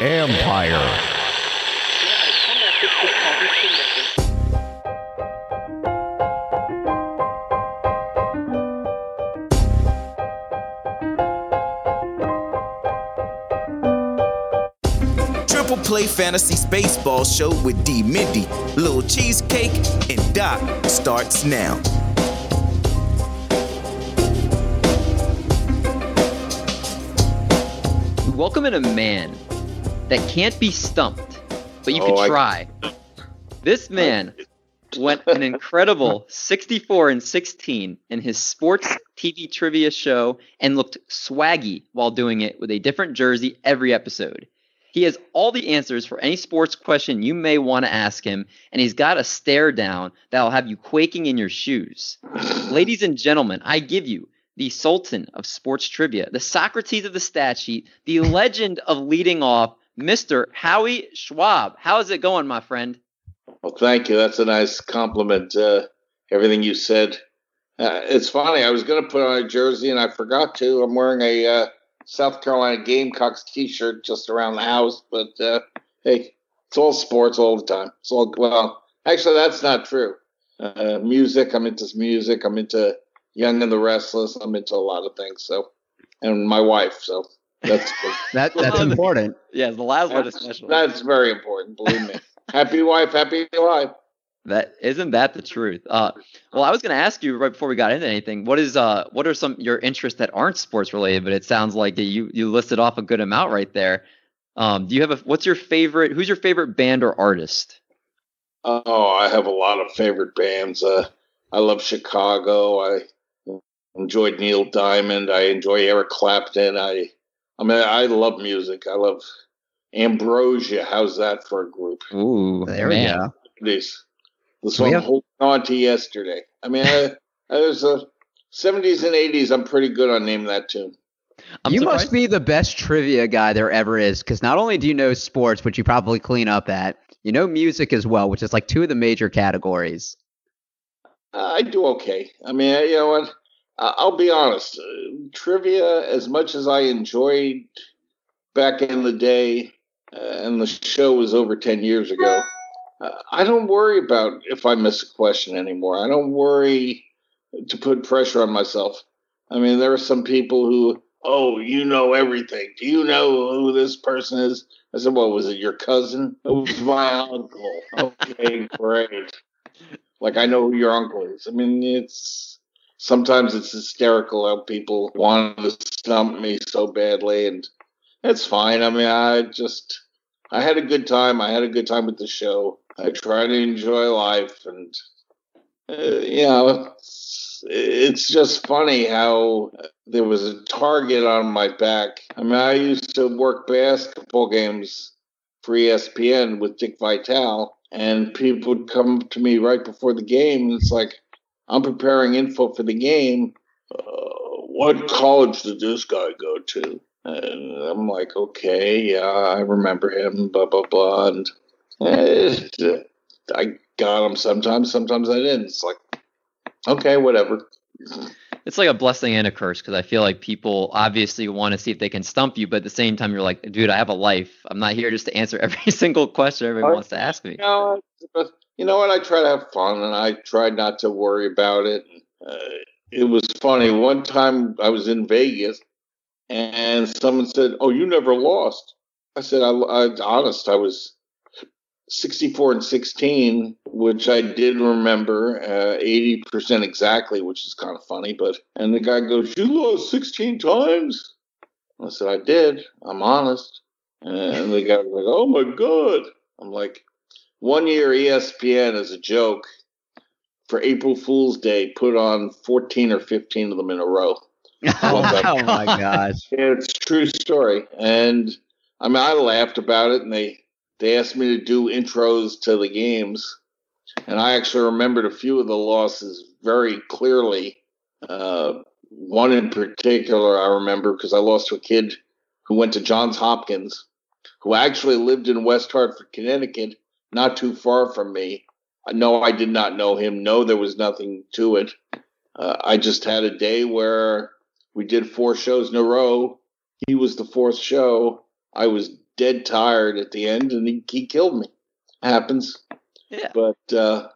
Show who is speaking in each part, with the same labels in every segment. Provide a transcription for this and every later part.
Speaker 1: Empire.
Speaker 2: Triple Play Fantasy Spaceball Show with D Mindy, Little Cheesecake, and Doc starts now.
Speaker 3: Welcome in a man that can't be stumped, but you
Speaker 4: Oh,
Speaker 3: could
Speaker 4: I-
Speaker 3: try. This man went an incredible 64 and 16 in his sports TV trivia show and looked swaggy while doing it with a different jersey every episode. He has all the answers for any sports question you may want to ask him, and he's got a stare down that'll have you quaking in your shoes. Ladies and gentlemen, I give you the Sultan of sports trivia, the Socrates of the stat sheet, the legend of leading off, Mr. Howie Schwab. How is it going, my friend?
Speaker 4: Well, thank you. That's a nice compliment. Uh, everything you said. Uh, it's funny. I was going to put on a jersey and I forgot to. I'm wearing a uh, South Carolina Gamecocks T-shirt just around the house, but uh, hey, it's all sports all the time. It's all well. Actually, that's not true. Uh, music. I'm into music. I'm into Young and the Restless. I'm into a lot of things. So, and my wife. So that's good.
Speaker 5: That that's important.
Speaker 3: Yeah, the last one is
Speaker 4: that's,
Speaker 3: special.
Speaker 4: that's very important. Believe me. happy wife, happy life.
Speaker 3: That isn't that the truth. Uh, well, I was going to ask you right before we got into anything. What is uh, what are some your interests that aren't sports related? But it sounds like you you listed off a good amount right there. Um, do you have a what's your favorite? Who's your favorite band or artist?
Speaker 4: Oh, I have a lot of favorite bands. Uh, I love Chicago. I enjoyed Neil Diamond. I enjoy Eric Clapton. I, I mean, I love music. I love Ambrosia. How's that for a group?
Speaker 3: Ooh,
Speaker 5: There we go.
Speaker 4: This, this
Speaker 5: We
Speaker 4: one
Speaker 5: have-
Speaker 4: holding on to yesterday. I mean, I, I was uh, 70s and 80s. I'm pretty good on naming that tune.
Speaker 3: I'm
Speaker 5: you
Speaker 3: surprised-
Speaker 5: must be the best trivia guy there ever is, because not only do you know sports, which you probably clean up at, you know music as well, which is like two of the major categories.
Speaker 4: I do okay. I mean, you know what? I'll be honest. Uh, trivia, as much as I enjoyed back in the day, uh, and the show was over 10 years ago, uh, I don't worry about if I miss a question anymore. I don't worry to put pressure on myself. I mean, there are some people who, oh, you know everything. Do you know who this person is? I said, well, was it your cousin? It was my uncle. Okay, great like I know who your uncle is. I mean, it's sometimes it's hysterical how people want to stump me so badly, and it's fine. I mean, I just I had a good time. I had a good time with the show. I try to enjoy life, and uh, you know, it's, it's just funny how there was a target on my back. I mean, I used to work basketball games for ESPN with Dick Vitale, and people would come to me right before the game, and it's like, I'm preparing info for the game. Uh, what college did this guy go to? And I'm like, okay, yeah, I remember him, blah, blah, blah. And eh, I got him sometimes, sometimes I didn't. It's like, okay, whatever.
Speaker 3: It's like a blessing and a curse because I feel like people obviously want to see if they can stump you, but at the same time, you're like, dude, I have a life. I'm not here just to answer every single question everyone wants to ask me.
Speaker 4: You know, but you know what? I try to have fun, and I try not to worry about it. Uh, it was funny. One time I was in Vegas, and someone said, "Oh, you never lost." I said, "I, I honest, I was 64 and 16, which I did remember uh, 80% exactly, which is kind of funny. But and the guy goes, "You lost 16 times." I said, "I did. I'm honest." And the guy was like, "Oh my god!" I'm like, one year ESPN as a joke for April Fool's Day put on 14 or 15 of them in a row.
Speaker 5: oh my gosh.
Speaker 4: It's a true story. And I mean, I laughed about it and they, they asked me to do intros to the games. And I actually remembered a few of the losses very clearly. Uh, one in particular, I remember because I lost to a kid who went to Johns Hopkins, who actually lived in West Hartford, Connecticut, not too far from me. No, I did not know him. No, there was nothing to it. Uh, I just had a day where we did four shows in a row he was the fourth show. I was dead tired at the end, and he, he killed me. Happens.
Speaker 3: Yeah.
Speaker 4: But uh,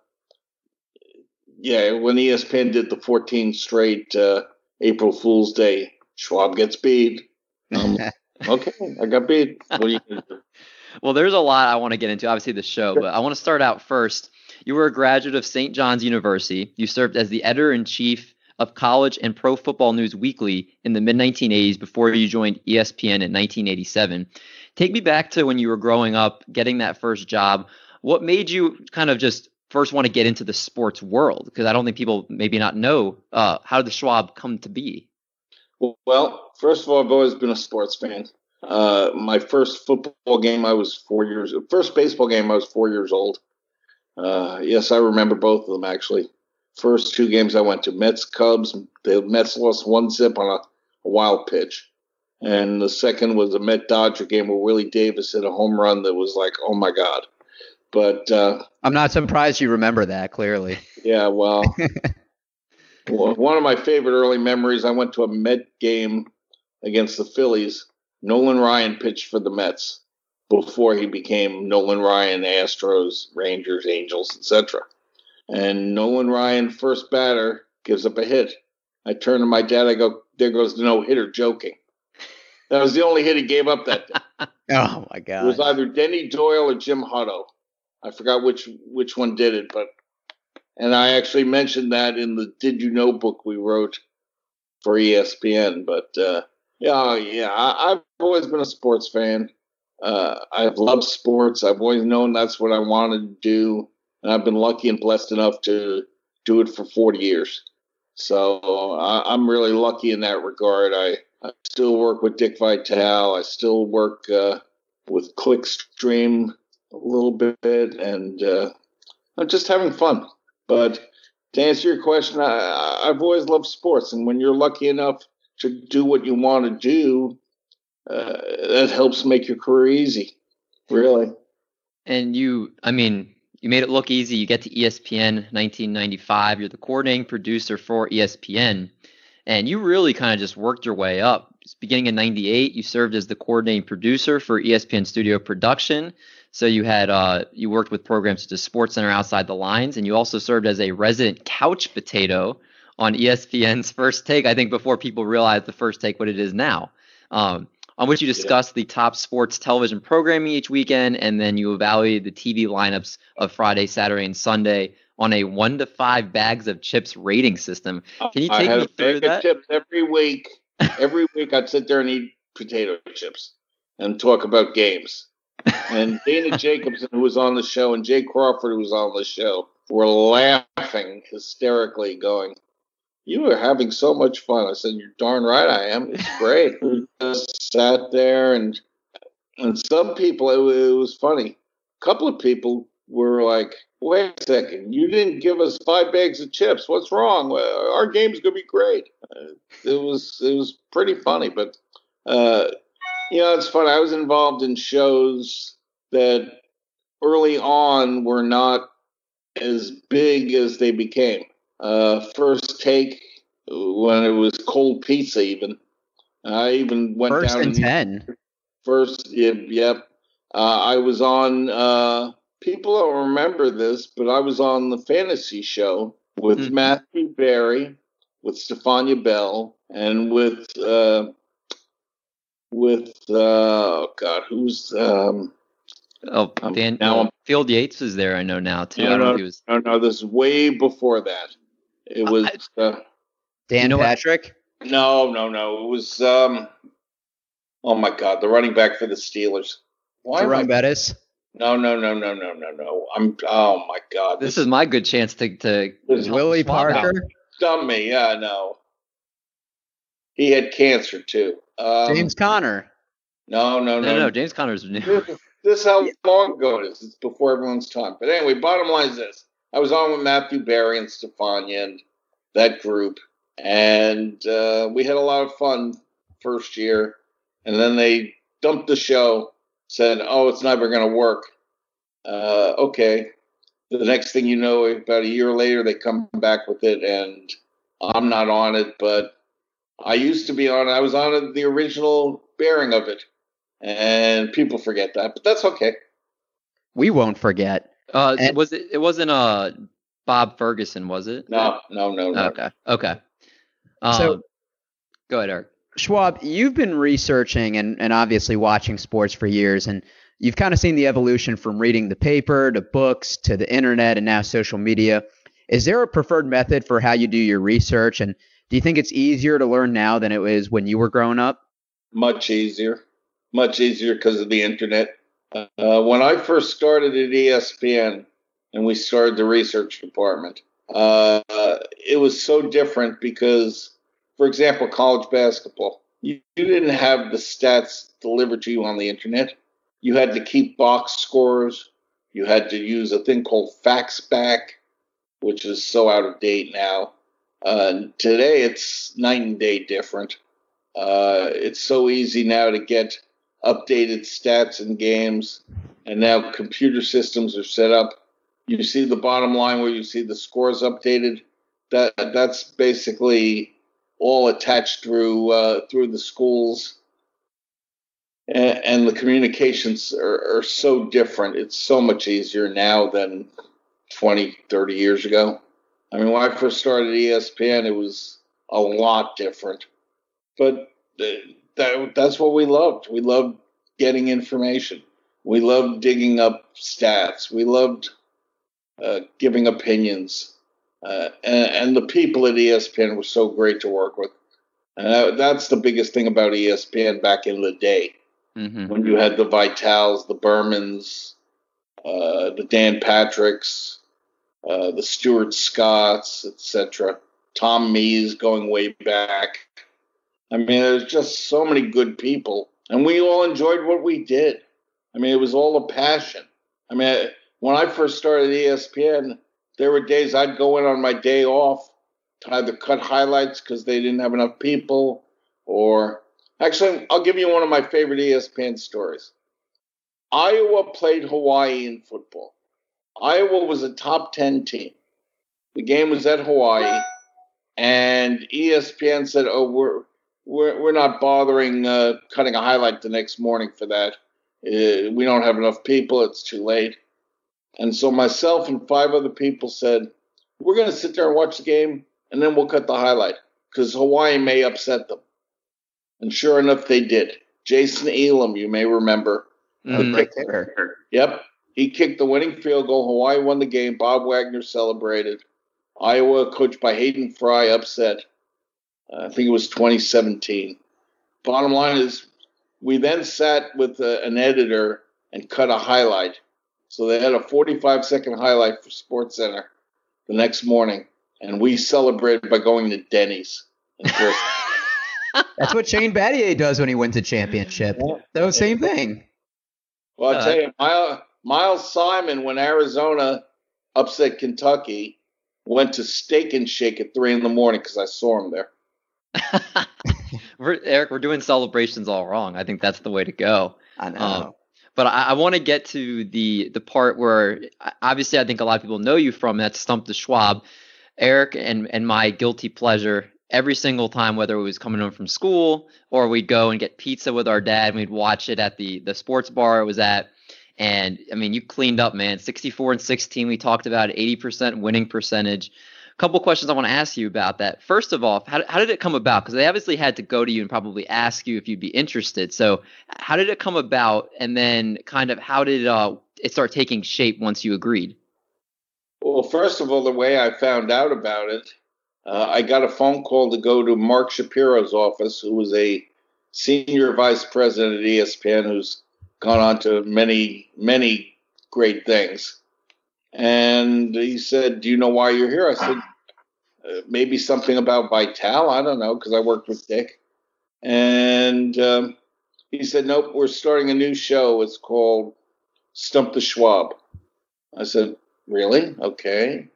Speaker 4: yeah, when ESPN did the 14 straight uh, April Fool's Day, Schwab gets beat. Um, okay, I got beat. What are you gonna do?
Speaker 3: Well, there's a lot I want to get into, obviously, the show, but I want to start out first. You were a graduate of St. John's University. You served as the editor in chief of College and Pro Football News Weekly in the mid 1980s before you joined ESPN in 1987. Take me back to when you were growing up, getting that first job. What made you kind of just first want to get into the sports world? Because I don't think people maybe not know uh, how did the Schwab come to be?
Speaker 4: Well, first of all, I've always been a sports fan. Uh, my first football game, I was four years. First baseball game, I was four years old. Uh, yes, I remember both of them actually. First two games I went to Mets Cubs. The Mets lost one zip on a, a wild pitch, and the second was a Met Dodger game where Willie Davis hit a home run that was like, oh my god. But uh,
Speaker 5: I'm not surprised you remember that clearly.
Speaker 4: yeah, well, one of my favorite early memories. I went to a Met game against the Phillies. Nolan Ryan pitched for the Mets before he became Nolan Ryan, Astros, Rangers, Angels, etc. And Nolan Ryan, first batter, gives up a hit. I turn to my dad. I go, "There goes the no hitter." Joking. That was the only hit he gave up that day.
Speaker 5: Oh my god!
Speaker 4: It was either Denny Doyle or Jim Hutto. I forgot which which one did it, but and I actually mentioned that in the Did You Know book we wrote for ESPN. But uh, yeah, yeah, I, I've always been a sports fan. Uh, I've loved sports. I've always known that's what I wanted to do, and I've been lucky and blessed enough to do it for 40 years. So I, I'm really lucky in that regard. I, I still work with Dick Vitale. I still work uh, with Clickstream a little bit, and uh, I'm just having fun. But to answer your question, I, I've always loved sports, and when you're lucky enough to do what you want to do, uh, that helps make your career easy. Really.
Speaker 3: And you, I mean, you made it look easy. You get to ESPN 1995. You're the coordinating producer for ESPN, and you really kind of just worked your way up. Beginning in '98, you served as the coordinating producer for ESPN Studio Production. So you had uh, you worked with programs such as SportsCenter Outside the Lines, and you also served as a resident couch potato on ESPN's First Take. I think before people realized the First Take what it is now. Um, on which you discuss the top sports television programming each weekend, and then you evaluate the TV lineups of Friday, Saturday, and Sunday on a one to five bags of chips rating system. Oh, Can you take me
Speaker 4: a
Speaker 3: through that?
Speaker 4: chips every week. Every week I'd sit there and eat potato chips and talk about games. And Dana Jacobson, who was on the show, and Jay Crawford, who was on the show, were laughing hysterically, going, You are having so much fun. I said, You're darn right I am. It's great. we just sat there, and and some people, it, it was funny. A couple of people were like, Wait a second, you didn't give us five bags of chips. What's wrong? Our game's gonna be great. Uh, it was it was pretty funny, but uh, you know, it's fun. I was involved in shows that early on were not as big as they became. Uh, first take when it was cold pizza, even. I even went
Speaker 5: First
Speaker 4: down
Speaker 5: and ten.
Speaker 4: First, yep. yep. Uh, I was on. Uh, people don't remember this, but I was on the fantasy show with
Speaker 3: Mhm.
Speaker 4: Matthew Berry, with Stephania Bell, and with uh, with uh, oh God, who's um,
Speaker 3: Oh,
Speaker 4: Um,
Speaker 3: Dan,
Speaker 4: now
Speaker 3: uh, Field Yates is there. I know now too.
Speaker 4: No,
Speaker 3: I don't know
Speaker 4: no,
Speaker 3: he was.
Speaker 4: no, no, this is way before that. It was uh,
Speaker 5: Dan
Speaker 3: You know what?
Speaker 5: Patrick.
Speaker 4: no, no, no. It was um, oh my God, the running back for the Steelers. Why? am I-
Speaker 5: Jerome Bettis.
Speaker 4: No, no, no, no, no, no, no. I'm. Oh my God,
Speaker 3: This is my good chance to to
Speaker 5: Willie
Speaker 3: Schwab out.
Speaker 5: Parker.
Speaker 4: Dumb me, yeah, no. He had cancer too. Um,
Speaker 5: James Conner.
Speaker 4: No, no,
Speaker 3: no,
Speaker 4: no.
Speaker 3: no, James Conner's new.
Speaker 4: This, this is how long ago it is. It's before everyone's time. But anyway, bottom line is this: I was on with Matthew Berry and Stephania and that group, and uh, we had a lot of fun first year. And then they dumped the show, said, "Oh, it's never going to work." Uh, okay. The next thing you know, about a year later, they come back with it, and I'm not on it, but I used to be on. I was on the original bearing of it, and people forget that, but that's okay.
Speaker 5: We won't forget.
Speaker 3: Uh,
Speaker 5: And-
Speaker 3: was it? It wasn't uh Bob Ferguson, was it?
Speaker 4: No, no, no, no.
Speaker 3: Okay. Okay. Um,
Speaker 5: So-
Speaker 3: go ahead, Eric.
Speaker 5: Schwab, you've been researching and, and obviously watching sports for years, and you've kind of seen the evolution from reading the paper to books to the internet and now social media. Is there a preferred method for how you do your research? And do you think it's easier to learn now than it was when you were growing up?
Speaker 4: much easier, much easier because of the internet. Uh, when I first started at ESPN and we started the research department, uh, it was so different because, for example, college basketball, you, you didn't have the stats delivered to you on the internet. You had to keep box scores. You had to use a thing called FaxBack, which is so out of date now. Uh, today, it's night and day different. Uh, it's so easy now to get updated stats and games, and now computer systems are set up. You see the bottom line where you see the scores updated. That that's basically all attached through uh, through the schools, and, and the communications are, are so different. It's so much easier now than 20, 30 years ago. I mean, when I first started ESPN, it was a lot different but uh, that, that's what we loved. We loved getting information. We loved digging up stats. We loved uh, giving opinions. Uh, and, and the people at ESPN were so great to work with. And that, that's the biggest thing about ESPN back in the day
Speaker 3: Mm-hmm.
Speaker 4: when you had the Vitales, the Bermans, uh, the Dan Patricks, uh, the Stuart Scotts, etc. Tom Mees going way back. I mean, there's just so many good people, and we all enjoyed what we did. I mean, it was all a passion. I mean, when I first started ESPN, there were days I'd go in on my day off to either cut highlights because they didn't have enough people, or actually, I'll give you one of my favorite ESPN stories. Iowa played Hawaii in football. Iowa was a top 10 team. The game was at Hawaii, and ESPN said, "Oh, we're we're we're not bothering uh, cutting a highlight the next morning for that. Uh, we don't have enough people. It's too late." And so myself and five other people said, "We're going to sit there and watch the game, and then we'll cut the highlight because Hawaii may upset them." And sure enough, they did. Jason Elam, you may remember.
Speaker 5: Right there.
Speaker 4: Yep. He kicked the winning field goal. Hawaii won the game. Bob Wagner celebrated. Iowa, coached by Hayden Fry, upset. Uh, I think it was 2017. Bottom line is, we then sat with uh, an editor and cut a highlight. So they had a 45 second highlight for Sports Center the next morning, and we celebrated by going to Denny's. And of
Speaker 5: That's what Shane Battier does when he wins a championship.
Speaker 4: Yeah.
Speaker 5: The same thing.
Speaker 4: Well, I'll
Speaker 3: Uh,
Speaker 4: tell you, Miles, Miles Simon, when Arizona upset Kentucky, went to Steak and Shake at three in the morning because I saw him there.
Speaker 3: we're, Eric, we're doing celebrations all wrong. I think that's the way to go.
Speaker 5: I know.
Speaker 3: Um, but I, I want to get to the the part where obviously I think a lot of people know you from. That's Stump the Schwab. Eric and and my guilty pleasure every single time, whether it was coming home from school or we'd go and get pizza with our dad, and we'd watch it at the the sports bar it was at. And I mean, you cleaned up, man. 64 and 16. We talked about 80% winning percentage. Couple questions I want to ask you about that. First of all, how, how did it come about? Because they obviously had to go to you and probably ask you if you'd be interested. So, how did it come about? And then, kind of, how did uh, it start taking shape once you agreed?
Speaker 4: Well, first of all, the way I found out about it, uh, I got a phone call to go to Mark Shapiro's office, who was a senior vice president at ESPN, who's gone on to many, many great things. And he said, Do you know why you're here? I said, uh, Maybe something about Vitale. I don't know, because I worked with Dick. And um, he said, Nope, we're starting a new show. It's called Stump the Schwab. I said, Really? Okay.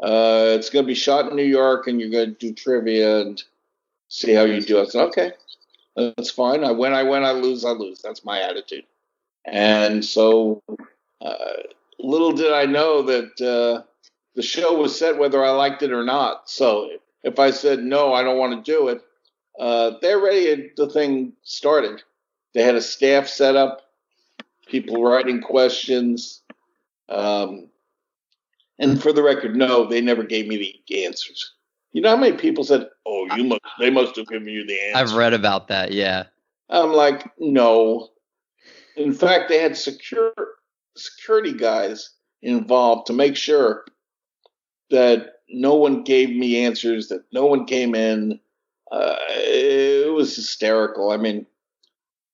Speaker 4: Uh, it's going to be shot in New York, and you're going to do trivia and see how you do. I said, okay, that's fine. I win, I win, I lose, I lose. That's my attitude. And so, uh, little did I know that uh, the show was set whether I liked it or not. So if I said no, I don't want to do it, uh, they're ready. The thing started. They had a staff set up, people writing questions. Um, and for the record, no, they never gave me the answers. You know how many people said, "Oh, you must," they must have given you the answer.
Speaker 3: I've read about that. Yeah.
Speaker 4: I'm like, no. In fact, they had secure security guys involved to make sure that no one gave me answers, that no one came in. Uh, it was hysterical. I mean,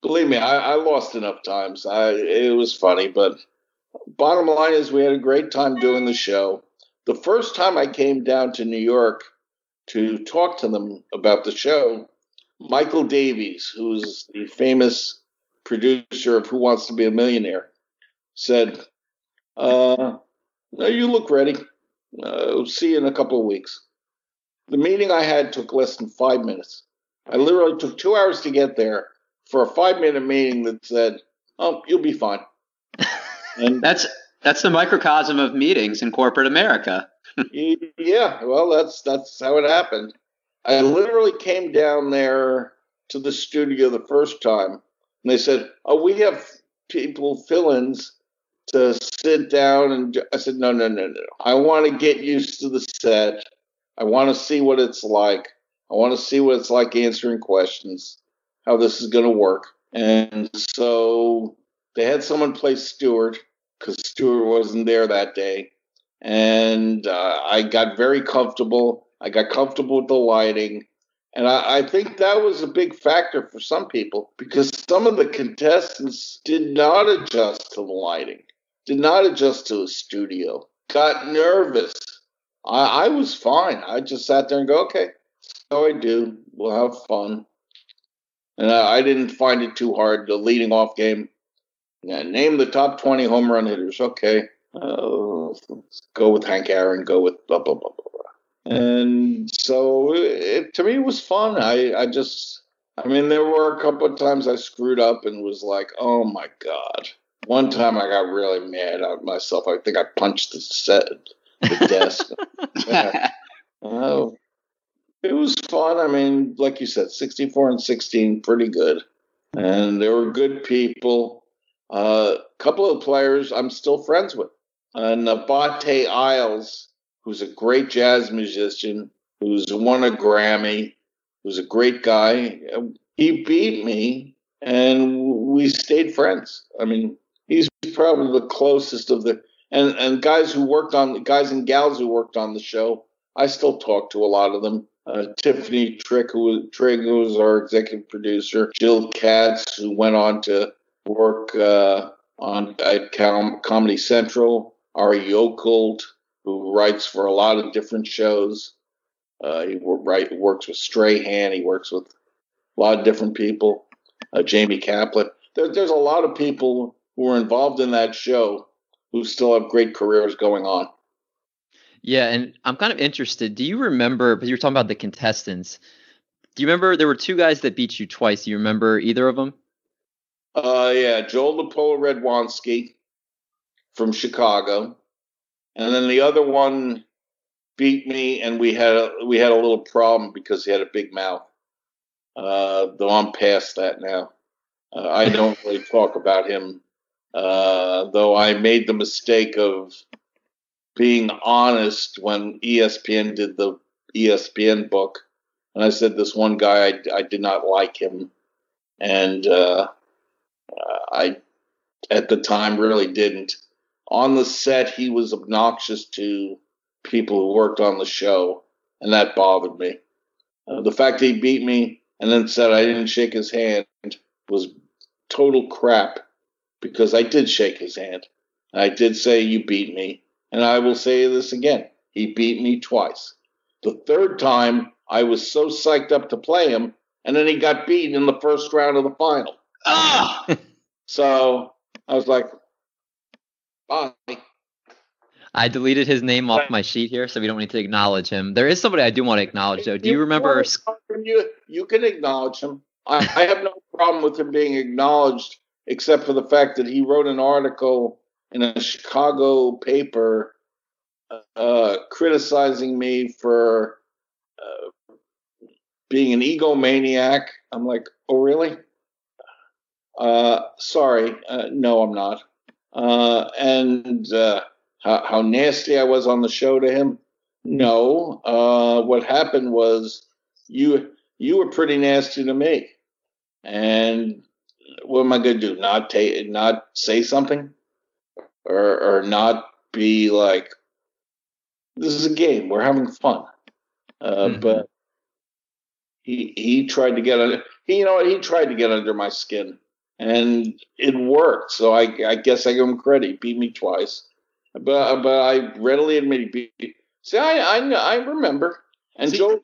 Speaker 4: believe me, I, I lost enough times. I, it was funny, but bottom line is we had a great time doing the show. The first time I came down to New York to talk to them about the show, Michael Davies, who's the famous producer of Who Wants to Be a Millionaire, said, uh, no, you look ready. Uh, see you in a couple of weeks. The meeting I had took less than five minutes. I literally took two hours to get there for a five minute meeting that said, "Oh, you'll be fine."
Speaker 1: And that's that's the microcosm of meetings in corporate America.
Speaker 4: yeah, well, that's that's how it happened. I literally came down there to the studio the first time, and they said, "Oh, we have people fill-ins to sit down." And I said, "No, no, no, no. I want to get used to the set. I want to see what it's like. I want to see what it's like answering questions, how this is going to work." And so they had someone play Stuart because Stuart wasn't there that day. And uh, I got very comfortable. I got comfortable with the lighting. And I, I, think that was a big factor for some people because some of the contestants did not adjust to the lighting, did not adjust to a studio, got nervous. I, I was fine. I just sat there and go, okay, so I do. We'll have fun. And I, I didn't find it too hard. The leading off game, yeah, name the top 20 home run hitters. Okay. Uh, go with Hank Aaron, go with blah, blah, blah, blah, blah. And so it, to me, it was fun. I, I just, I mean, there were a couple of times I screwed up and was like, oh my God. One time I got really mad at myself. I think I punched the set, the desk. yeah. Oh, it was fun. I mean, like you said, 64 and 16, pretty good. And there were good people. A uh, couple of players I'm still friends with. Uh, Nabate Isles, who's a great jazz musician, who's won a Grammy, who's a great guy. He beat me, and we stayed friends. I mean, he's probably the closest of the and and guys who worked on guys and gals who worked on the show. I still talk to a lot of them. Uh, Tiffany Trick, who, Trigg, who was our executive producer, Jill Katz, who went on to work uh, on at Com- Comedy Central. Ari Yokold, who writes for a lot of different shows. Uh, he works with Strahan. He works with a lot of different people. Uh, Jamie Kaplan. There, there's a lot of people who were involved in that show who still have great careers going on.
Speaker 3: Yeah, and I'm kind of interested. Do you remember? But you were talking about the contestants. Do you remember there were two guys that beat you twice? Do you remember either of them?
Speaker 4: Uh, yeah, Joel Napola Redwanski from Chicago, and then the other one beat me, and we had a, we had a little problem because he had a big mouth. Uh, though I'm past that now. Uh, I don't really talk about him. Uh, though I made the mistake of being honest when ESPN did the ESPN book, and I said this one guy I, I did not like him, and uh, I at the time really didn't. On the set, he was obnoxious to people who worked on the show, and that bothered me. Uh, the fact that he beat me and then said I didn't shake his hand was total crap because I did shake his hand. I did say you beat me, and I will say this again. He beat me twice. The third time, I was so psyched up to play him, and then he got beaten in the first round of the final.
Speaker 1: Ah!
Speaker 4: so I was like, bye.
Speaker 3: I deleted his name off my sheet here, so we don't need to acknowledge him. There is somebody I do want to acknowledge, though. Do you remember?
Speaker 4: You, you can acknowledge him. I, I have no problem with him being acknowledged, except for the fact that he wrote an article in a Chicago paper uh, criticizing me for uh, being an egomaniac. I'm like, oh, really? Uh, sorry, uh, no, I'm not. Uh, and uh, how, how nasty I was on the show to him? No. What happened was you you were pretty nasty to me, and what am I going to do? Not take, not say something, or or not be like, this is a game. We're having fun. Uh, mm-hmm. But he he tried to get under. He, you know what? He tried to get under my skin, and it worked. So I I guess I give him credit. He beat me twice, but but I readily admit he beat. Me. See, I I I remember. And See, Joe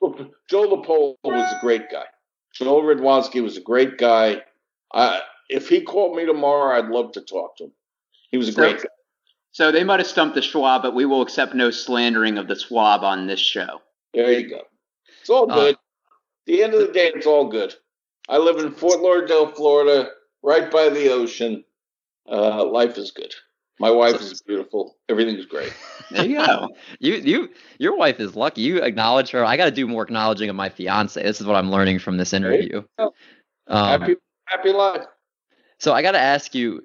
Speaker 4: Joe LaPole was a great guy. Joe Radwanski was a great guy. I, if he called me tomorrow, I'd love to talk to him. He was a so, great guy.
Speaker 1: So they might have stumped the Schwab, but we will accept no slandering of the Schwab on this show.
Speaker 4: There you go. It's all uh, good. Uh, the end of the day, it's all good. I live in Fort Lauderdale, Florida, right by the ocean. Uh, life is good. My wife is beautiful. Everything's great.
Speaker 1: There you go.
Speaker 3: you you your wife is lucky. You acknowledge her. I got to do more acknowledging of my fiance. This is what I'm learning from this interview. Um,
Speaker 4: happy happy life.
Speaker 3: So I got to ask you,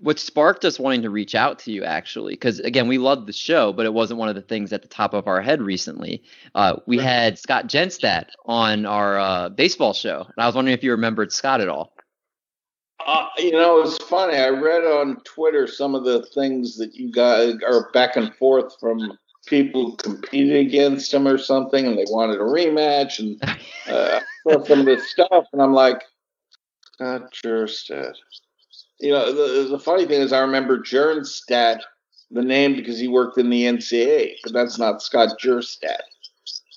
Speaker 3: what sparked us wanting to reach out to you actually because again we loved the show but it wasn't one of the things at the top of our head recently. Uh, we had scott genstad on our uh, baseball show and i was wondering if you remembered scott at all.
Speaker 4: Uh, you know it's funny. I read on twitter some of the things that you guys are back and forth from people competed against him or something and they wanted a rematch and uh, some of this stuff and i'm like scott Gerstad you know, the, the funny thing is, I remember Jernstedt, the name because he worked in the NCAA, but that's not Scott Jerstad.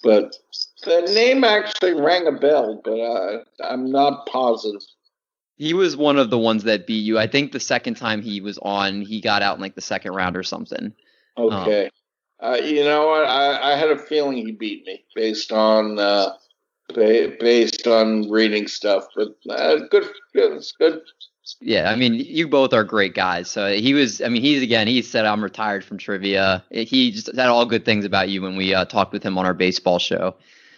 Speaker 4: But the name actually rang a bell, but uh, I'm not positive.
Speaker 3: He was one of the ones that beat you. I think the second time he was on, he got out in like the second round or something.
Speaker 4: Okay. Um, uh, you know what? I, I, had a feeling he beat me based on uh, based on reading stuff, but uh, good. It's good
Speaker 3: yeah, I mean, you both are great guys. So he was, I mean, he's again, he said, I'm retired from trivia. He just said all good things about you when we uh, talked with him on our baseball show.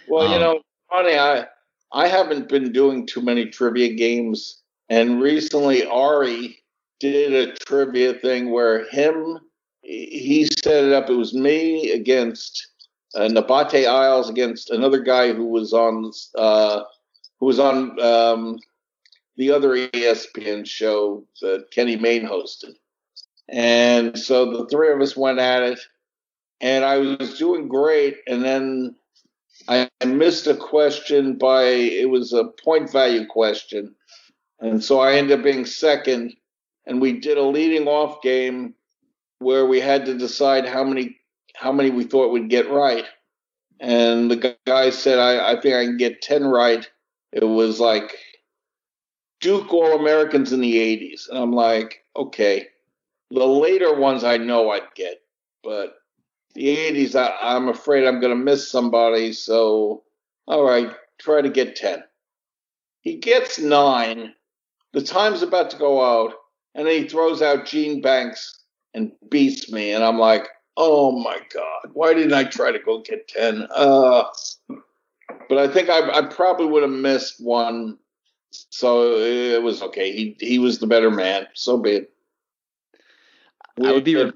Speaker 4: Well, um, you know, funny, I, I haven't been doing too many trivia games. And recently, Ari did a trivia thing where him, he set it up. It was me against uh, Nabate Isles against another guy who was on, uh, who was on, um, the other ESPN show that Kenny Mayne hosted. And so the three of us went at it, and I was doing great. And then I missed a question by it was a point value question, and so I ended up being second. And we did a leading off game where we had to decide how many how many we thought we'd get right. And the guy said, I, I think I can get 10 right. It was like Duke All Americans in the 80s. And I'm like, okay, the later ones I know I'd get, but the 80s, I, am afraid I'm going to miss somebody. So, all right, try to get 10. He gets nine. The time's about to go out, and then he throws out Gene Banks and beats me. And I'm like, oh my God, why didn't I try to go get 10? Uh, but I think I, I probably would have missed one so it was okay. He he was the better man. So be it.
Speaker 3: We I would be. Re-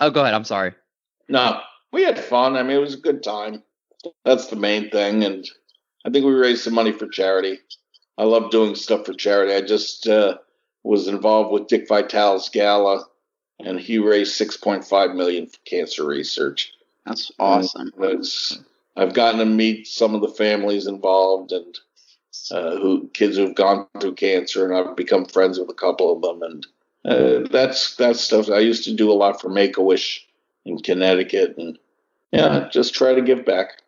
Speaker 3: oh, go ahead. I'm sorry.
Speaker 4: No, we had fun. I mean, it was a good time. That's the main thing, and I think we raised some money for charity. I love doing stuff for charity. I just uh, was involved with Dick Vitale's gala, and he raised 6.5 million for cancer research.
Speaker 1: That's awesome.
Speaker 4: I've gotten to meet some of the families involved, and uh, who kids who've gone through cancer, and I've become friends with a couple of them, and uh, that's that's stuff I used to do a lot for Make a Wish in Connecticut, and yeah, just try to give back.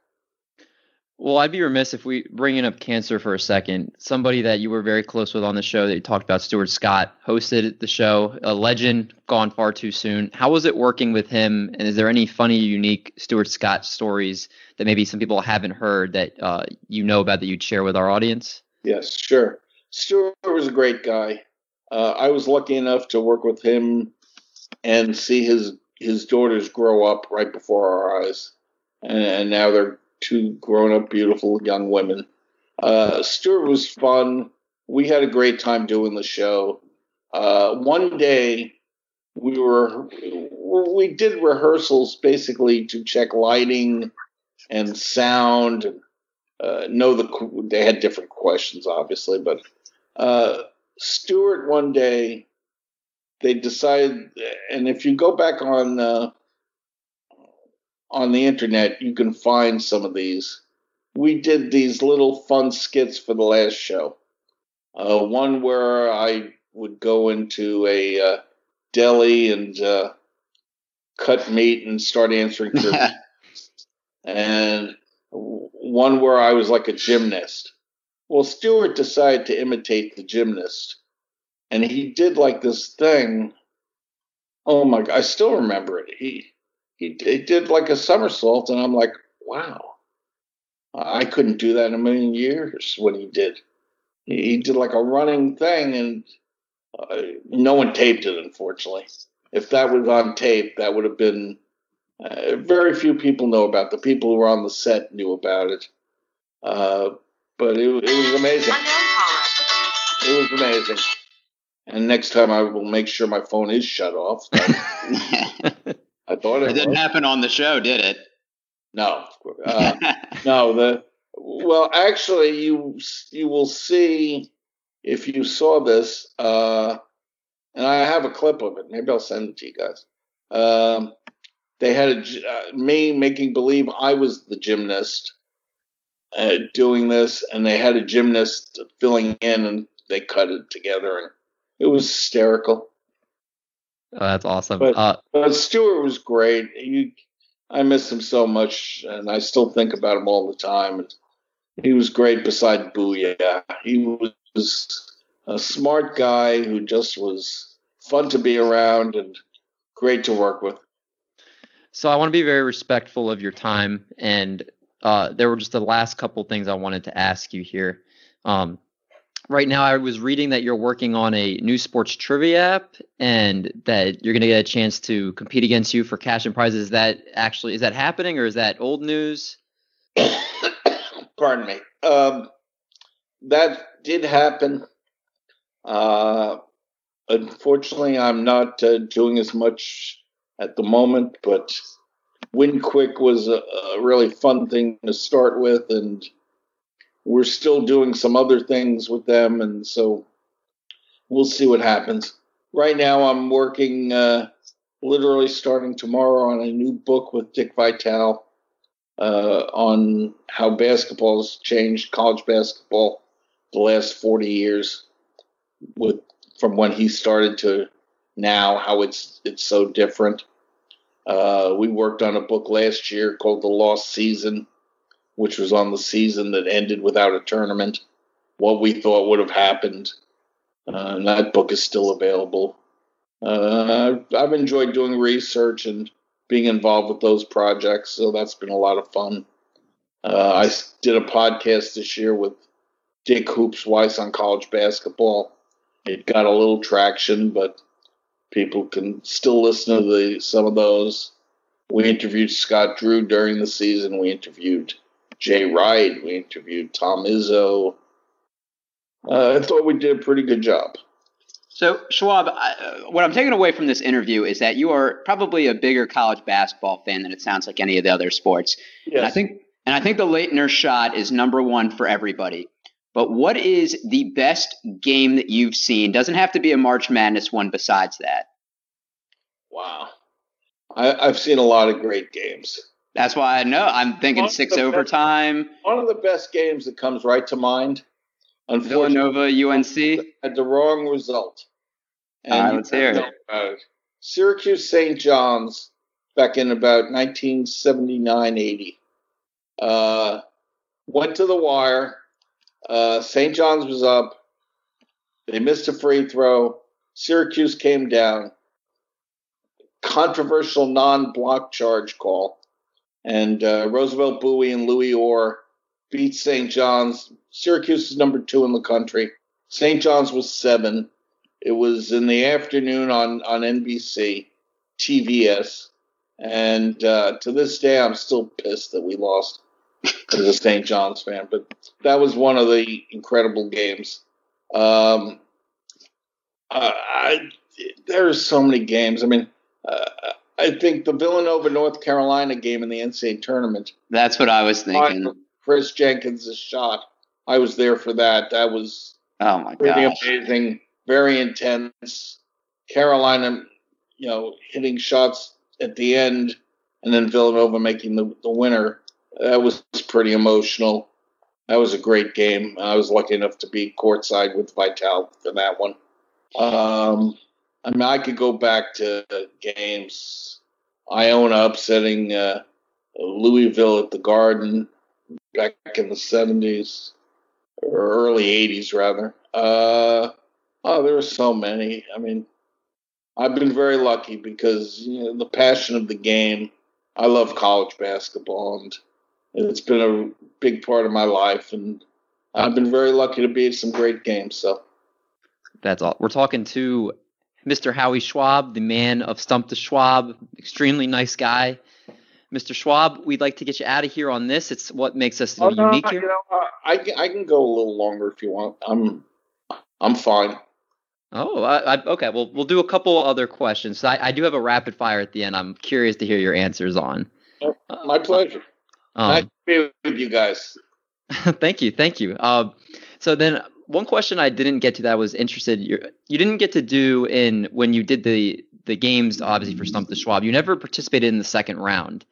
Speaker 3: Well, I'd be remiss if we bringing up cancer for a second. Somebody that you were very close with on the show that you talked about, Stuart Scott, hosted the show. A legend, gone far too soon. How was it working with him? And is there any funny, unique Stuart Scott stories that maybe some people haven't heard that uh, you know about that you'd share with our audience?
Speaker 4: Yes, sure. Stuart was a great guy. Uh, I was lucky enough to work with him and see his his daughters grow up right before our eyes, and, and now they're two grown up, beautiful young women. Uh, Stuart was fun. We had a great time doing the show. Uh, one day we were we did rehearsals basically to check lighting and sound. Uh, know the they had different questions, obviously, but uh, Stuart one day they decided, and if you go back on uh, on the internet, you can find some of these. We did these little fun skits for the last show. Uh, one where I would go into a uh, deli and uh, cut meat and start answering trivia. and one where I was like a gymnast. Well, Stuart decided to imitate the gymnast, and he did like this thing. Oh my! God, I still remember it. He he, he did like a somersault, and I'm like, wow. I couldn't do that in a million years. What he did, he, he did like a running thing, and uh, no one taped it, unfortunately. If that was on tape, that would have been uh, very few people know about. The people who were on the set knew about it, uh, but it, it was amazing. It was amazing. And next time, I will make sure my phone is shut off. I thought it,
Speaker 1: it didn't
Speaker 4: was.
Speaker 1: happen on the show, did it?
Speaker 4: No, uh, no. The well, actually, you you will see if you saw this, uh, and I have a clip of it. Maybe I'll send it to you guys. Um, they had a, uh, me making believe I was the gymnast uh, doing this, and they had a gymnast filling in, and they cut it together, and it was hysterical.
Speaker 3: Oh, that's awesome.
Speaker 4: But,
Speaker 3: uh,
Speaker 4: but Stuart was great. You, I miss him so much, and I still think about him all the time. He was great. Beside Booyah, he was a smart guy who just was fun to be around and great to work with.
Speaker 3: So I want to be very respectful of your time, and uh, there were just the last couple things I wanted to ask you here. Um, right now, I was reading that you're working on a new sports trivia app, and that you're going to get a chance to compete against you for cash and prizes. Is that actually is that happening, or is that old news?
Speaker 4: Pardon me. Um, that did happen. Uh, unfortunately, I'm not uh, doing as much at the moment, but Win Quick was a, a, really fun thing to start with, and we're still doing some other things with them, and so we'll see what happens. Right now, I'm working, uh, literally starting tomorrow, on a new book with Dick Vitale uh, on how basketball has changed, college basketball, the last 40 years, with from when he started to now, how it's it's so different. Uh, we worked on a book last year called The Lost Season, which was on the season that ended without a tournament. What we thought would have happened. Uh, and that book is still available. Uh, I've enjoyed doing research and being involved with those projects, so that's been a lot of fun. Uh, I did a podcast this year with Dick Hoops Weiss on college basketball. It got a little traction, but people can still listen to the some of those. We interviewed Scott Drew during the season. We interviewed Jay Wright. We interviewed Tom Izzo. Uh, I thought we did a pretty good job.
Speaker 1: So, Schwab, I, what I'm taking away from this interview is that you are probably a bigger college basketball fan than it sounds like any of the other sports.
Speaker 4: Yes.
Speaker 1: And I think, and I think the Laettner shot is number one for everybody. But what is the best game that you've seen? Doesn't have to be a March Madness one. Besides that,
Speaker 4: wow, I, have seen a lot of great games.
Speaker 1: That's why I know. I'm thinking
Speaker 4: One
Speaker 1: six overtime.
Speaker 4: Best, one of the best games that comes right to mind.
Speaker 1: Villanova, UNC
Speaker 4: had the wrong result.
Speaker 1: And right, let's hear it.
Speaker 4: Syracuse St. John's back in about 1979 80. Uh, went to the wire. Uh, St. John's was up. They missed a free throw. Syracuse came down. Controversial non block charge call. And uh, Roosevelt Bouie and Louis Orr beat St. John's. Syracuse is number two in the country. St. John's was seven. It was in the afternoon on, on NBC, TVS. And uh, to this day, I'm still pissed that we lost. as a St. John's fan, but that was one of the incredible games. Um, uh, I, there's so many games. I mean, uh, I think the Villanova North Carolina game in the NCAA tournament.
Speaker 1: That's what I was thinking.
Speaker 4: Kris Jenkins' shot. I was there for that. That was
Speaker 1: oh my
Speaker 4: pretty
Speaker 1: gosh.
Speaker 4: amazing, very intense. Carolina, you know, hitting shots at the end, and then Villanova making the, the winner. That was pretty emotional. That was a great game. I was lucky enough to be courtside with Vitale for that one. Um, I mean, I could go back to games. Iona upsetting uh, Louisville at the Garden back in the 70s or early 80s, rather. Uh, oh, there were so many. I mean, I've been very lucky because you know, the passion of the game. I love college basketball, and it's been a big part of my life. And I've been very lucky to be at some great games. So
Speaker 3: that's all. We're talking to Mr. Howie Schwab, the man of Stump the Schwab, extremely nice guy. Mr. Schwab, we'd like to get you out of here on this. It's what makes us
Speaker 4: oh,
Speaker 3: unique
Speaker 4: no,
Speaker 3: here.
Speaker 4: You know, I, I can go a little longer if you want. I'm I'm fine.
Speaker 3: Oh, I, I, okay. Well, we'll do a couple other questions. I, I, do have a rapid fire at the end. I'm curious to hear your answers on.
Speaker 4: Oh, my pleasure. Um, nice to be with you guys.
Speaker 3: thank you, thank you. Uh, so then, one question I didn't get to that I was interested. You you didn't get to do in when you did the the games, obviously for Stump the Schwab. You never participated in the second round.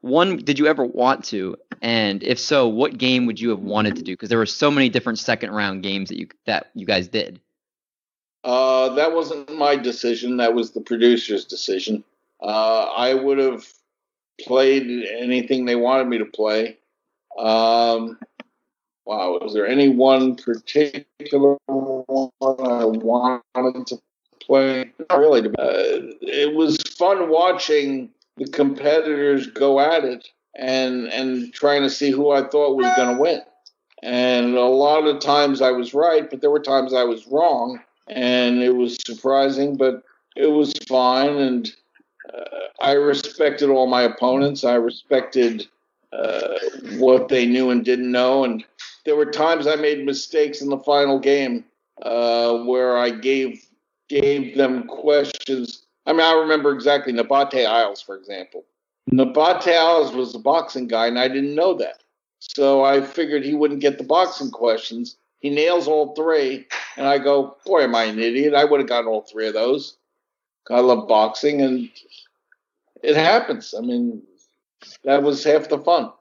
Speaker 3: One, did you ever want to? And if so, what game would you have wanted to do? Because there were so many different second round games that you that you guys did.
Speaker 4: Uh, that wasn't my decision. That was the producer's decision. Uh, I would have played anything they wanted me to play. Um, wow, was there any one particular one I wanted to play? Not really. Uh, it was fun watching the competitors go at it and and trying to see who I thought was going to win. And a lot of times I was right, but there were times I was wrong, and it was surprising, but it was fine. And uh, I respected all my opponents. I respected uh, what they knew and didn't know. And there were times I made mistakes in the final game uh, where I gave gave them questions I mean, I remember exactly Nabate Isles, for example. Nabate Isles was a boxing guy, and I didn't know that. So I figured he wouldn't get the boxing questions. He nails all three, and I go, boy, am I an idiot. I would have gotten all three of those. I love boxing, and it happens. I mean, that was half the fun.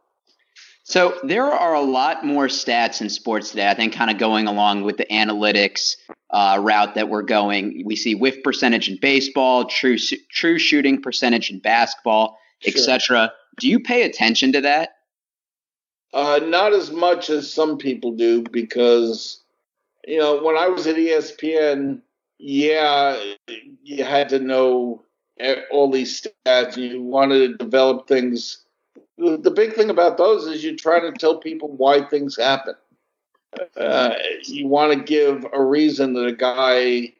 Speaker 1: So there are a lot more stats in sports today. I think kind of going along with the analytics uh, route that we're going. We see whiff percentage in baseball, true true shooting percentage in basketball, sure. etc. Do you pay attention to that?
Speaker 4: Uh, not as much as some people do because you know when I was at ESPN, yeah, you had to know all these stats. You wanted to develop things the big thing about those is you try to tell people why things happen. Uh, you want to give a reason that a guy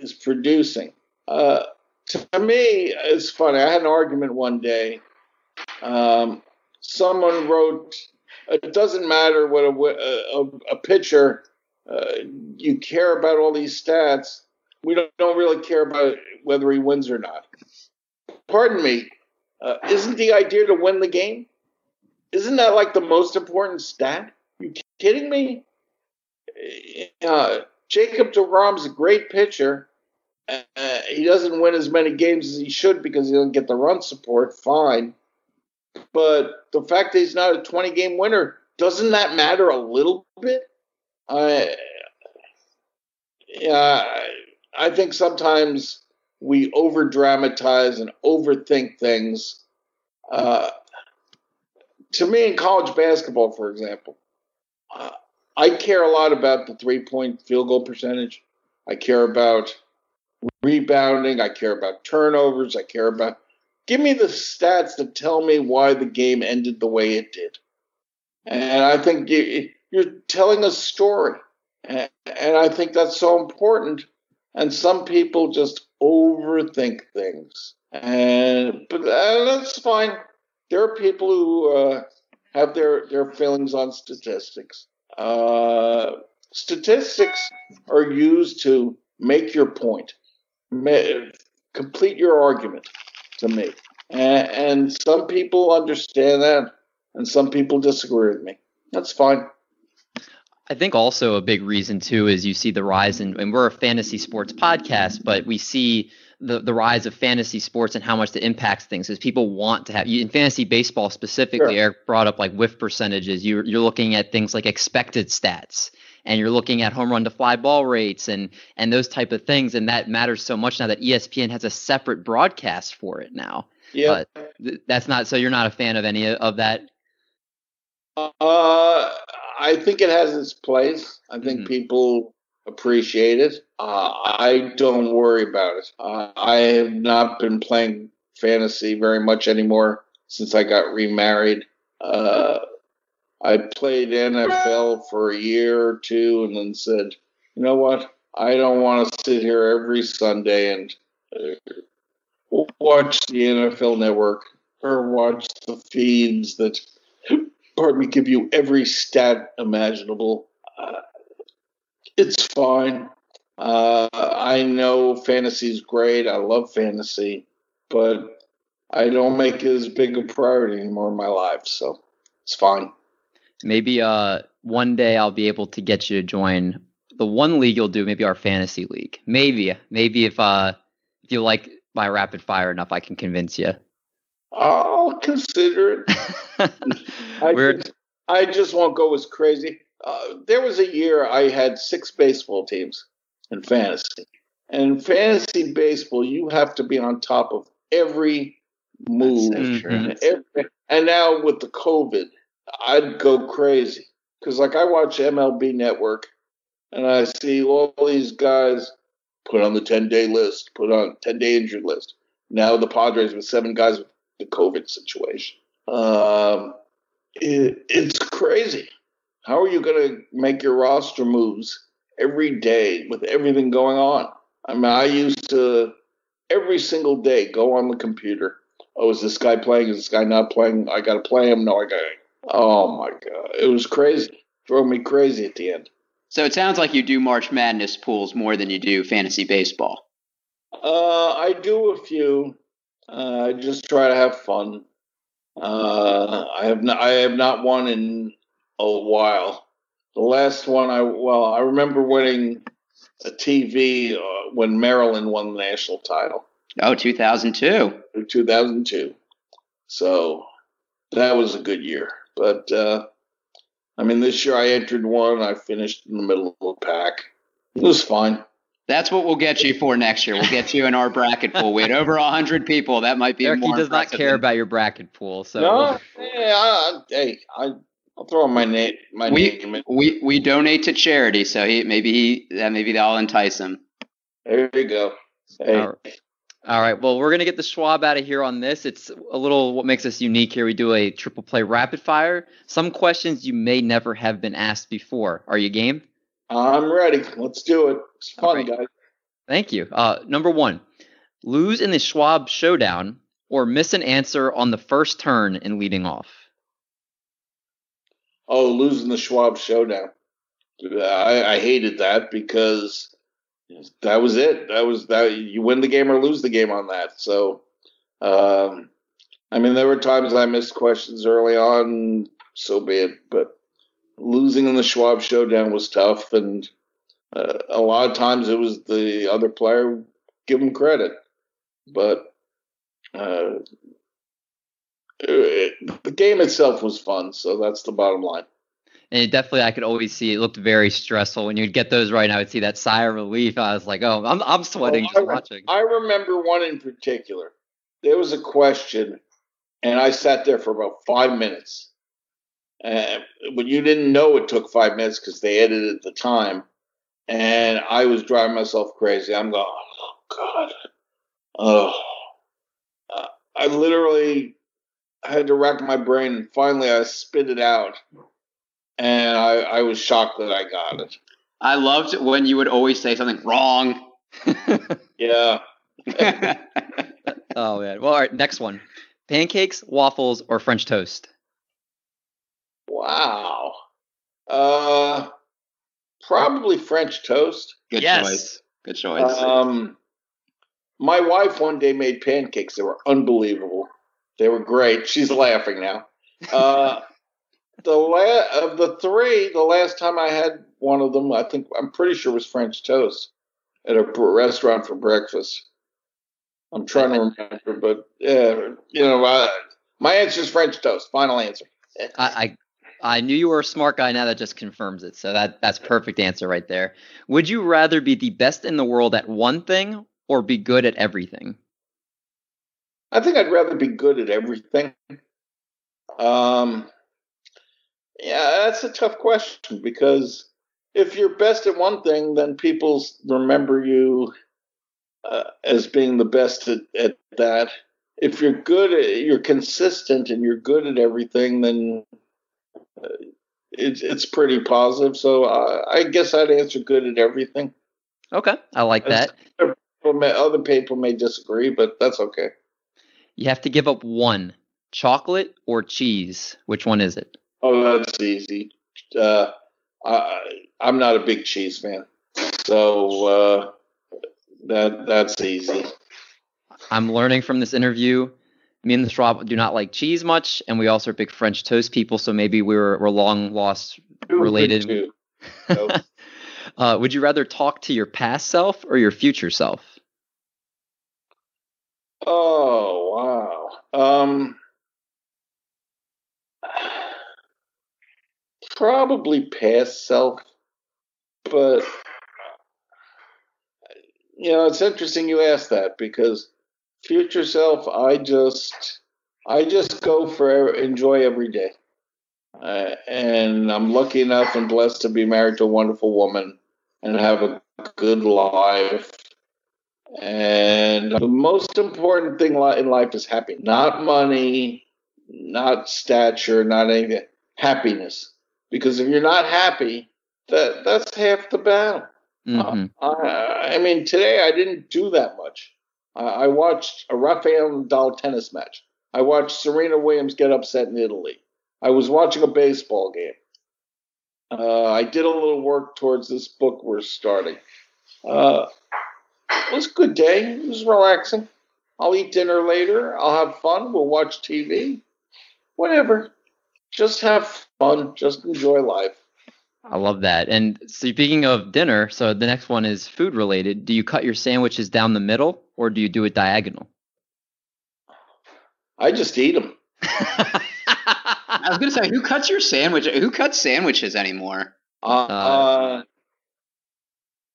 Speaker 4: is producing. Uh, to me, it's funny. I had an argument one day. Um, someone wrote, "It doesn't matter what a, a, a pitcher. Uh, you care about all these stats. We don't, don't really care about whether he wins or not." Pardon me uh, isn't the idea to win the game? Isn't that like the most important stat? You kidding me? Uh, Jacob DeGrom's a great pitcher. Uh, he doesn't win as many games as he should because he doesn't get the run support. Fine, but the fact that he's not a 20 game winner doesn't that matter a little bit? I, yeah, I think sometimes we over dramatize and overthink things. Uh, to me, in college basketball, for example, uh, I care a lot about the three point field goal percentage. I care about rebounding. I care about turnovers. I care about. Give me the stats that tell me why the game ended the way it did. And I think you, you're telling a story. And, and I think that's so important. And some people just overthink things, and but uh, that's fine. There are people who uh, have their, their feelings on statistics. Uh, statistics are used to make your point, ma- complete your argument to me. And, and some people understand that, and some people disagree with me. That's fine.
Speaker 3: I think also a big reason too is you see the rise in, and we're a fantasy sports podcast, but we see the, the rise of fantasy sports and how much it impacts things is people want to have in fantasy baseball specifically sure. eric brought up like whiff percentages. You're, you're looking at things like expected stats and you're looking at home run to fly ball rates and and those type of things and that matters so much now that espn has a separate broadcast for it now.
Speaker 4: Yeah.
Speaker 3: Th- that's not so you're not a fan of any of that?
Speaker 4: Uh i think it has its place i think mm-hmm. people appreciate it. Uh, I don't worry about it. Uh, I have not been playing fantasy very much anymore since I got remarried. Uh, I played NFL for a year or two and then said, you know what? I don't want to sit here every Sunday and uh, watch the NFL network or watch the feeds that, pardon me, give you every stat imaginable. Uh, it's fine. Uh, I know fantasy's great. I love fantasy, but I don't make it as big a priority anymore in my life, so it's fine.
Speaker 3: Maybe uh, one day I'll be able to get you to join the one league you'll do. Maybe our fantasy league. Maybe, maybe if uh, if you like my rapid fire enough, I can convince you.
Speaker 4: I'll consider it. I, just, I just won't go as crazy. Uh, there was a year I had six baseball teams in fantasy. And in fantasy baseball, you have to be on top of every move. Mm-hmm. Every, and now with the COVID, I'd go crazy. Because, like, I watch MLB Network and I see all these guys put on the 10 day list, put on 10 day injured list. Now the Padres with seven guys with the COVID situation. Um, it, it's crazy. How are you going to make your roster moves every day with everything going on? I mean, I used to every single day go on the computer. Oh, is this guy playing? Is this guy not playing? I got to play him. No, I got. Oh my god, it was crazy. Drove me crazy at the end.
Speaker 1: So it sounds like you do March Madness pools more than you do fantasy baseball.
Speaker 4: Uh, I do a few. Uh, I just try to have fun. Uh, I have not. I have not won in a while. The last one I well, I remember winning a TV uh, when Maryland won the national title.
Speaker 1: Oh, 2002.
Speaker 4: 2002. So that was a good year. But uh, I mean, this year I entered one. I finished in the middle of the pack. It was fine.
Speaker 1: That's what we'll get you for next year. We'll get you in our bracket pool. We had over hundred people. That might be
Speaker 3: Eric,
Speaker 1: more.
Speaker 3: He does not care than... about your bracket pool. So
Speaker 4: no, yeah, I, hey, I I'll throw my name. My
Speaker 1: we,
Speaker 4: name.
Speaker 1: We we donate to charity, so he maybe he that maybe that'll entice him.
Speaker 4: There you go. Hey.
Speaker 3: All right. All right. Well, we're gonna get the Schwab out of here on this. It's a little what makes us unique here. We do a triple play rapid fire. Some questions you may never have been asked before. Are you game?
Speaker 4: I'm ready. Let's do it. It's fun, right. guys.
Speaker 3: Thank you. Uh, number one, lose in the Schwab showdown or miss an answer on the first turn in leading off.
Speaker 4: Oh, losing the Schwab showdown. I, I hated that because that was it. That was that you win the game or lose the game on that. So, um, I mean, there were times I missed questions early on. So be it. But losing in the Schwab showdown was tough, and uh, a lot of times it was the other player give him credit, but uh, it, the game itself was fun, so that's the bottom line.
Speaker 3: And it definitely, I could always see it looked very stressful when you'd get those right. And I would see that sigh of relief. I was like, oh, I'm, I'm sweating just
Speaker 4: I,
Speaker 3: watching.
Speaker 4: I remember one in particular. There was a question, and I sat there for about five minutes. Uh, but you didn't know it took five minutes because they edited the time. And I was driving myself crazy. I'm going, oh, God. Oh. Uh, I literally had to rack my brain, and finally I spit it out, and I, I was shocked that I got it.
Speaker 1: I loved when you would always say something wrong.
Speaker 4: yeah.
Speaker 3: oh man. Well, all right. Next one: pancakes, waffles, or French toast.
Speaker 4: Wow. Uh, probably French toast.
Speaker 1: Good
Speaker 3: yes.
Speaker 1: choice. Good choice.
Speaker 4: Um, my wife one day made pancakes. They were unbelievable. They were great. She's laughing now. Uh, the la- of the three, the last time I had one of them, I think I'm pretty sure was French toast at a restaurant for breakfast. I'm trying to remember, but yeah, you know, uh, my answer is French toast. Final answer.
Speaker 3: I, I knew you were a smart guy. Now that just confirms it. So that that's perfect answer right there. Would you rather be the best in the world at one thing or be good at everything?
Speaker 4: I think I'd rather be good at everything. Um, yeah, that's a tough question because if you're best at one thing, then people remember you uh, as being the best at, at that. If you're good, at, you're consistent, and you're good at everything, then it's it's pretty positive. So uh, I guess I'd answer good at everything.
Speaker 3: Okay, I like that.
Speaker 4: People may- Other people may disagree, but that's okay.
Speaker 3: You have to give up one: chocolate or cheese. Which one is it?
Speaker 4: Oh, that's easy. Uh, I, I'm not a big cheese fan, so uh, that that's easy.
Speaker 3: I'm learning from this interview. Me and the Schwab do not like cheese much, and we also are big French toast people. So maybe we were, we're long lost. Related.
Speaker 4: Nope.
Speaker 3: uh, would you rather talk to your past self or your future self?
Speaker 4: Oh wow. Um, probably past self, but you know it's interesting you ask that because future self, I just I just go for enjoy every day, uh, and I'm lucky enough and blessed to be married to a wonderful woman and have a good life. And the most important thing in life is happy, not money, not stature, not anything. Happiness, because if you're not happy, that that's half the battle.
Speaker 3: Mhm.
Speaker 4: I, I mean, today I didn't do that much. I, watched a Rafael Nadal tennis match. I watched Serena Williams get upset in Italy. I was watching a baseball game. Uh, I did a little work towards this book we're starting. Uh, it was a good day. It was relaxing. I'll eat dinner later. I'll have fun. We'll watch TV. Whatever. Just have fun. Just enjoy life.
Speaker 3: I love that. And speaking of dinner, so the next one is food related. Do you cut your sandwiches down the middle or do you do it diagonal?
Speaker 4: I just eat them.
Speaker 1: I was gonna say, who cuts your sandwich? Who cuts sandwiches anymore?
Speaker 4: Uh, uh,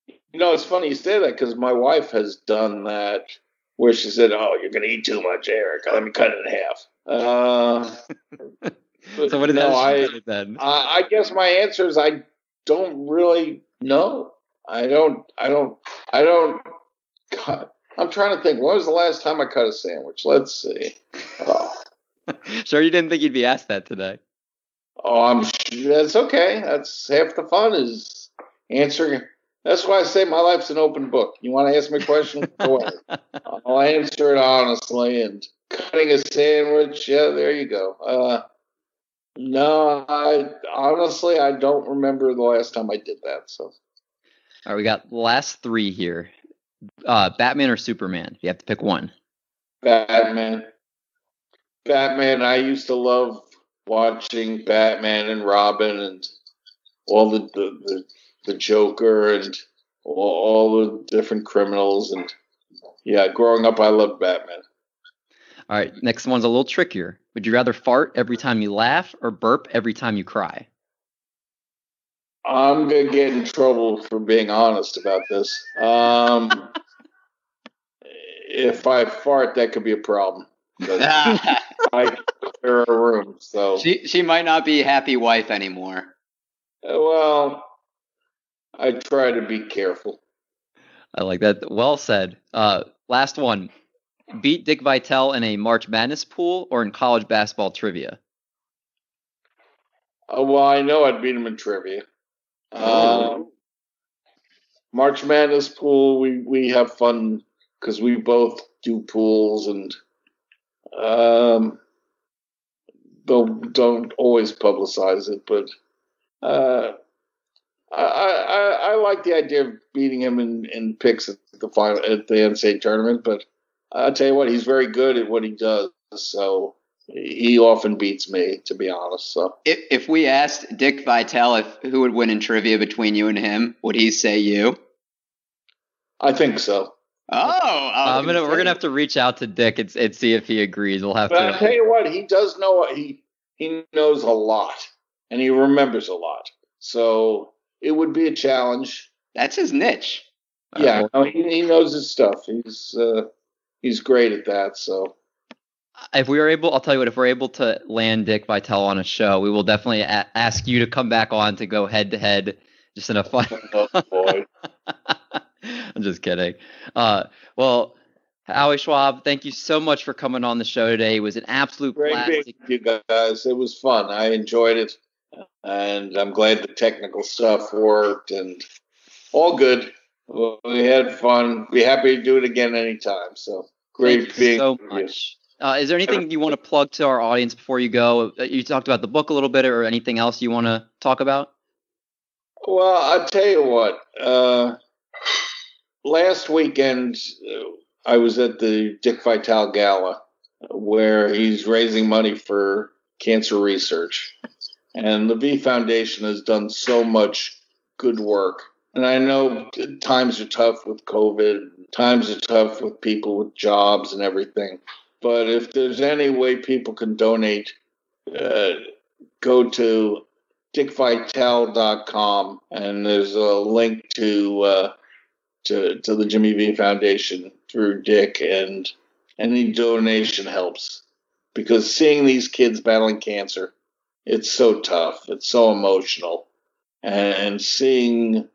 Speaker 4: you know, it's funny you say that because my wife has done that where she said, "Oh, you're going to eat too much, Eric. Let me cut it in half." Uh, but
Speaker 3: so what did
Speaker 4: no,
Speaker 3: that
Speaker 4: I,
Speaker 3: then?
Speaker 4: I, I guess my answer is I don't really know. I don't. I don't. I don't. Cut. I'm trying to think. When was the last time I cut a sandwich? Let's see. Oh,
Speaker 3: sure you didn't think you'd be asked that today.
Speaker 4: oh I'm. That's okay. That's half the fun is answering. That's why I say my life's an open book. You want to ask me a question? Go ahead. I'll answer it honestly. And cutting a sandwich, yeah, there you go. Uh, no, I honestly I don't remember the last time I did that. So
Speaker 3: All right, we got last three here. Uh, Batman or Superman? You have to pick one.
Speaker 4: Batman, Batman. I used to love watching Batman and Robin and all the the, the, the Joker and all, all the different criminals and yeah, growing up I loved Batman.
Speaker 3: All right, next one's a little trickier. Would you rather fart every time you laugh or burp every time you cry?
Speaker 4: I'm gonna get in trouble for being honest about this. Um, if I fart, that could be a problem. I clear a room. So,
Speaker 1: she she might not be happy wife anymore.
Speaker 4: well, I try to be careful.
Speaker 3: I like that. Well said. Uh, last one. Beat Dick Vitale in a March Madness pool or in college basketball trivia?
Speaker 4: Uh, well, I know I'd beat him in trivia. Um, March Madness pool, we we have fun because we both do pools and um, don't don't always publicize it, but uh, I, I I like the idea of beating him in, in picks at the final at the NCAA tournament. But I'll tell you what, he's very good at what he does. So he often beats me, to be honest. So
Speaker 1: If, if we asked Dick Vitale if who would win in trivia between you and him, would he say you?
Speaker 4: I think so.
Speaker 1: Oh, I
Speaker 3: Uh,
Speaker 1: was
Speaker 3: I'm gonna we're gonna have to reach out to Dick and, and see if he agrees. We'll have to
Speaker 4: But I'll tell you what, he does know what he he knows a lot, and he remembers a lot. So it would be a challenge.
Speaker 1: That's his niche.
Speaker 4: Yeah, no, he, he knows his stuff. He's uh, he's great at that. So
Speaker 3: If we are able, I'll tell you what. If we're able to land Dick Vitale on a show, we will definitely a- ask you to come back on to go head to head, just in a fun.
Speaker 4: oh boy,
Speaker 3: I'm just kidding. Uh, well, Howie Schwab, thank you so much for coming on the show today. It was an absolute
Speaker 4: great
Speaker 3: blast.
Speaker 4: being you guys. It was fun. I enjoyed it, and I'm glad the technical stuff worked and all good. We had fun. Be happy to do it again anytime. So great
Speaker 3: Thank you so much. Uh, is there anything you want to plug to our audience before you go? Uh, You talked about the book a little bit, or anything else you want to talk about?
Speaker 4: Well, I'll tell you what. Uh, last weekend, uh, I was at the Dick Vitale Gala, where he's raising money for cancer research. And the V Foundation has done so much good work. And I know times are tough with COVID, times are tough with people with jobs and everything. But if there's any way people can donate, uh, go to dickvitale.com and there's a link to uh, to to the Jimmy V Foundation through Dick and any donation helps because seeing these kids battling cancer it's so tough it's so emotional and seeing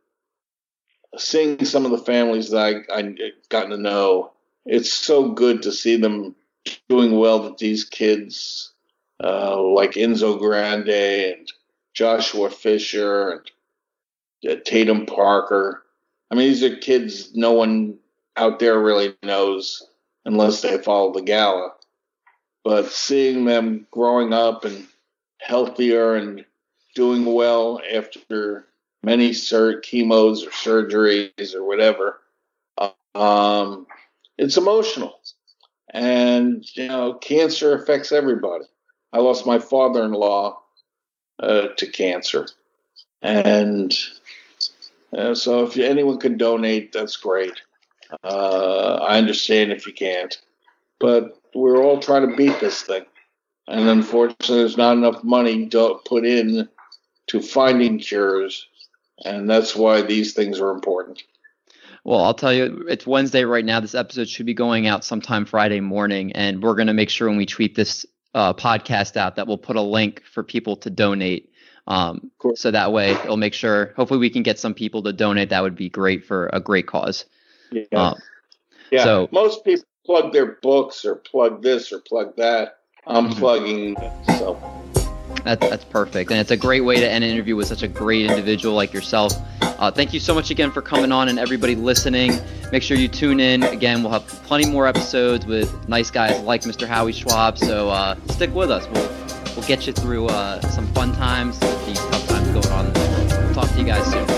Speaker 4: seeing some of the families that I I gotten to know it's so good to see them doing well that these kids uh, like Enzo Grande and Joshua Fisher and uh, Tatum Parker. I mean, these are kids no one out there really knows unless they follow the gala. But seeing them growing up and healthier and doing well after many sur- chemos or surgeries or whatever, um, it's emotional. And, you know, cancer affects everybody. I lost my father in law uh, to cancer. And uh, so if anyone can donate, that's great. Uh, I understand if you can't. But we're all trying to beat this thing. And unfortunately, there's not enough money put in to finding cures. And that's why these things are important.
Speaker 3: Well, I'll tell you, it's Wednesday right now. This episode should be going out sometime Friday morning, and we're going to make sure when we tweet this uh, podcast out that we'll put a link for people to donate. Um,
Speaker 4: Cool.
Speaker 3: So that way, it'll make sure. Hopefully, we can get some people to donate. That would be great for a great cause.
Speaker 4: Yeah.
Speaker 3: Um,
Speaker 4: yeah.
Speaker 3: so-
Speaker 4: Most people plug their books or plug this or plug that. I'm
Speaker 3: Mhm.
Speaker 4: plugging. So
Speaker 3: That, that's perfect. And it's a great way to end an interview with such a great individual like yourself. Uh, thank you so much again for coming on and everybody listening. Make sure you tune in. Again, we'll have plenty more episodes with nice guys like Mr. Howie Schwab. So uh, stick with us. We'll, we'll get you through uh, some fun times, these tough times going on. We'll talk to you guys soon.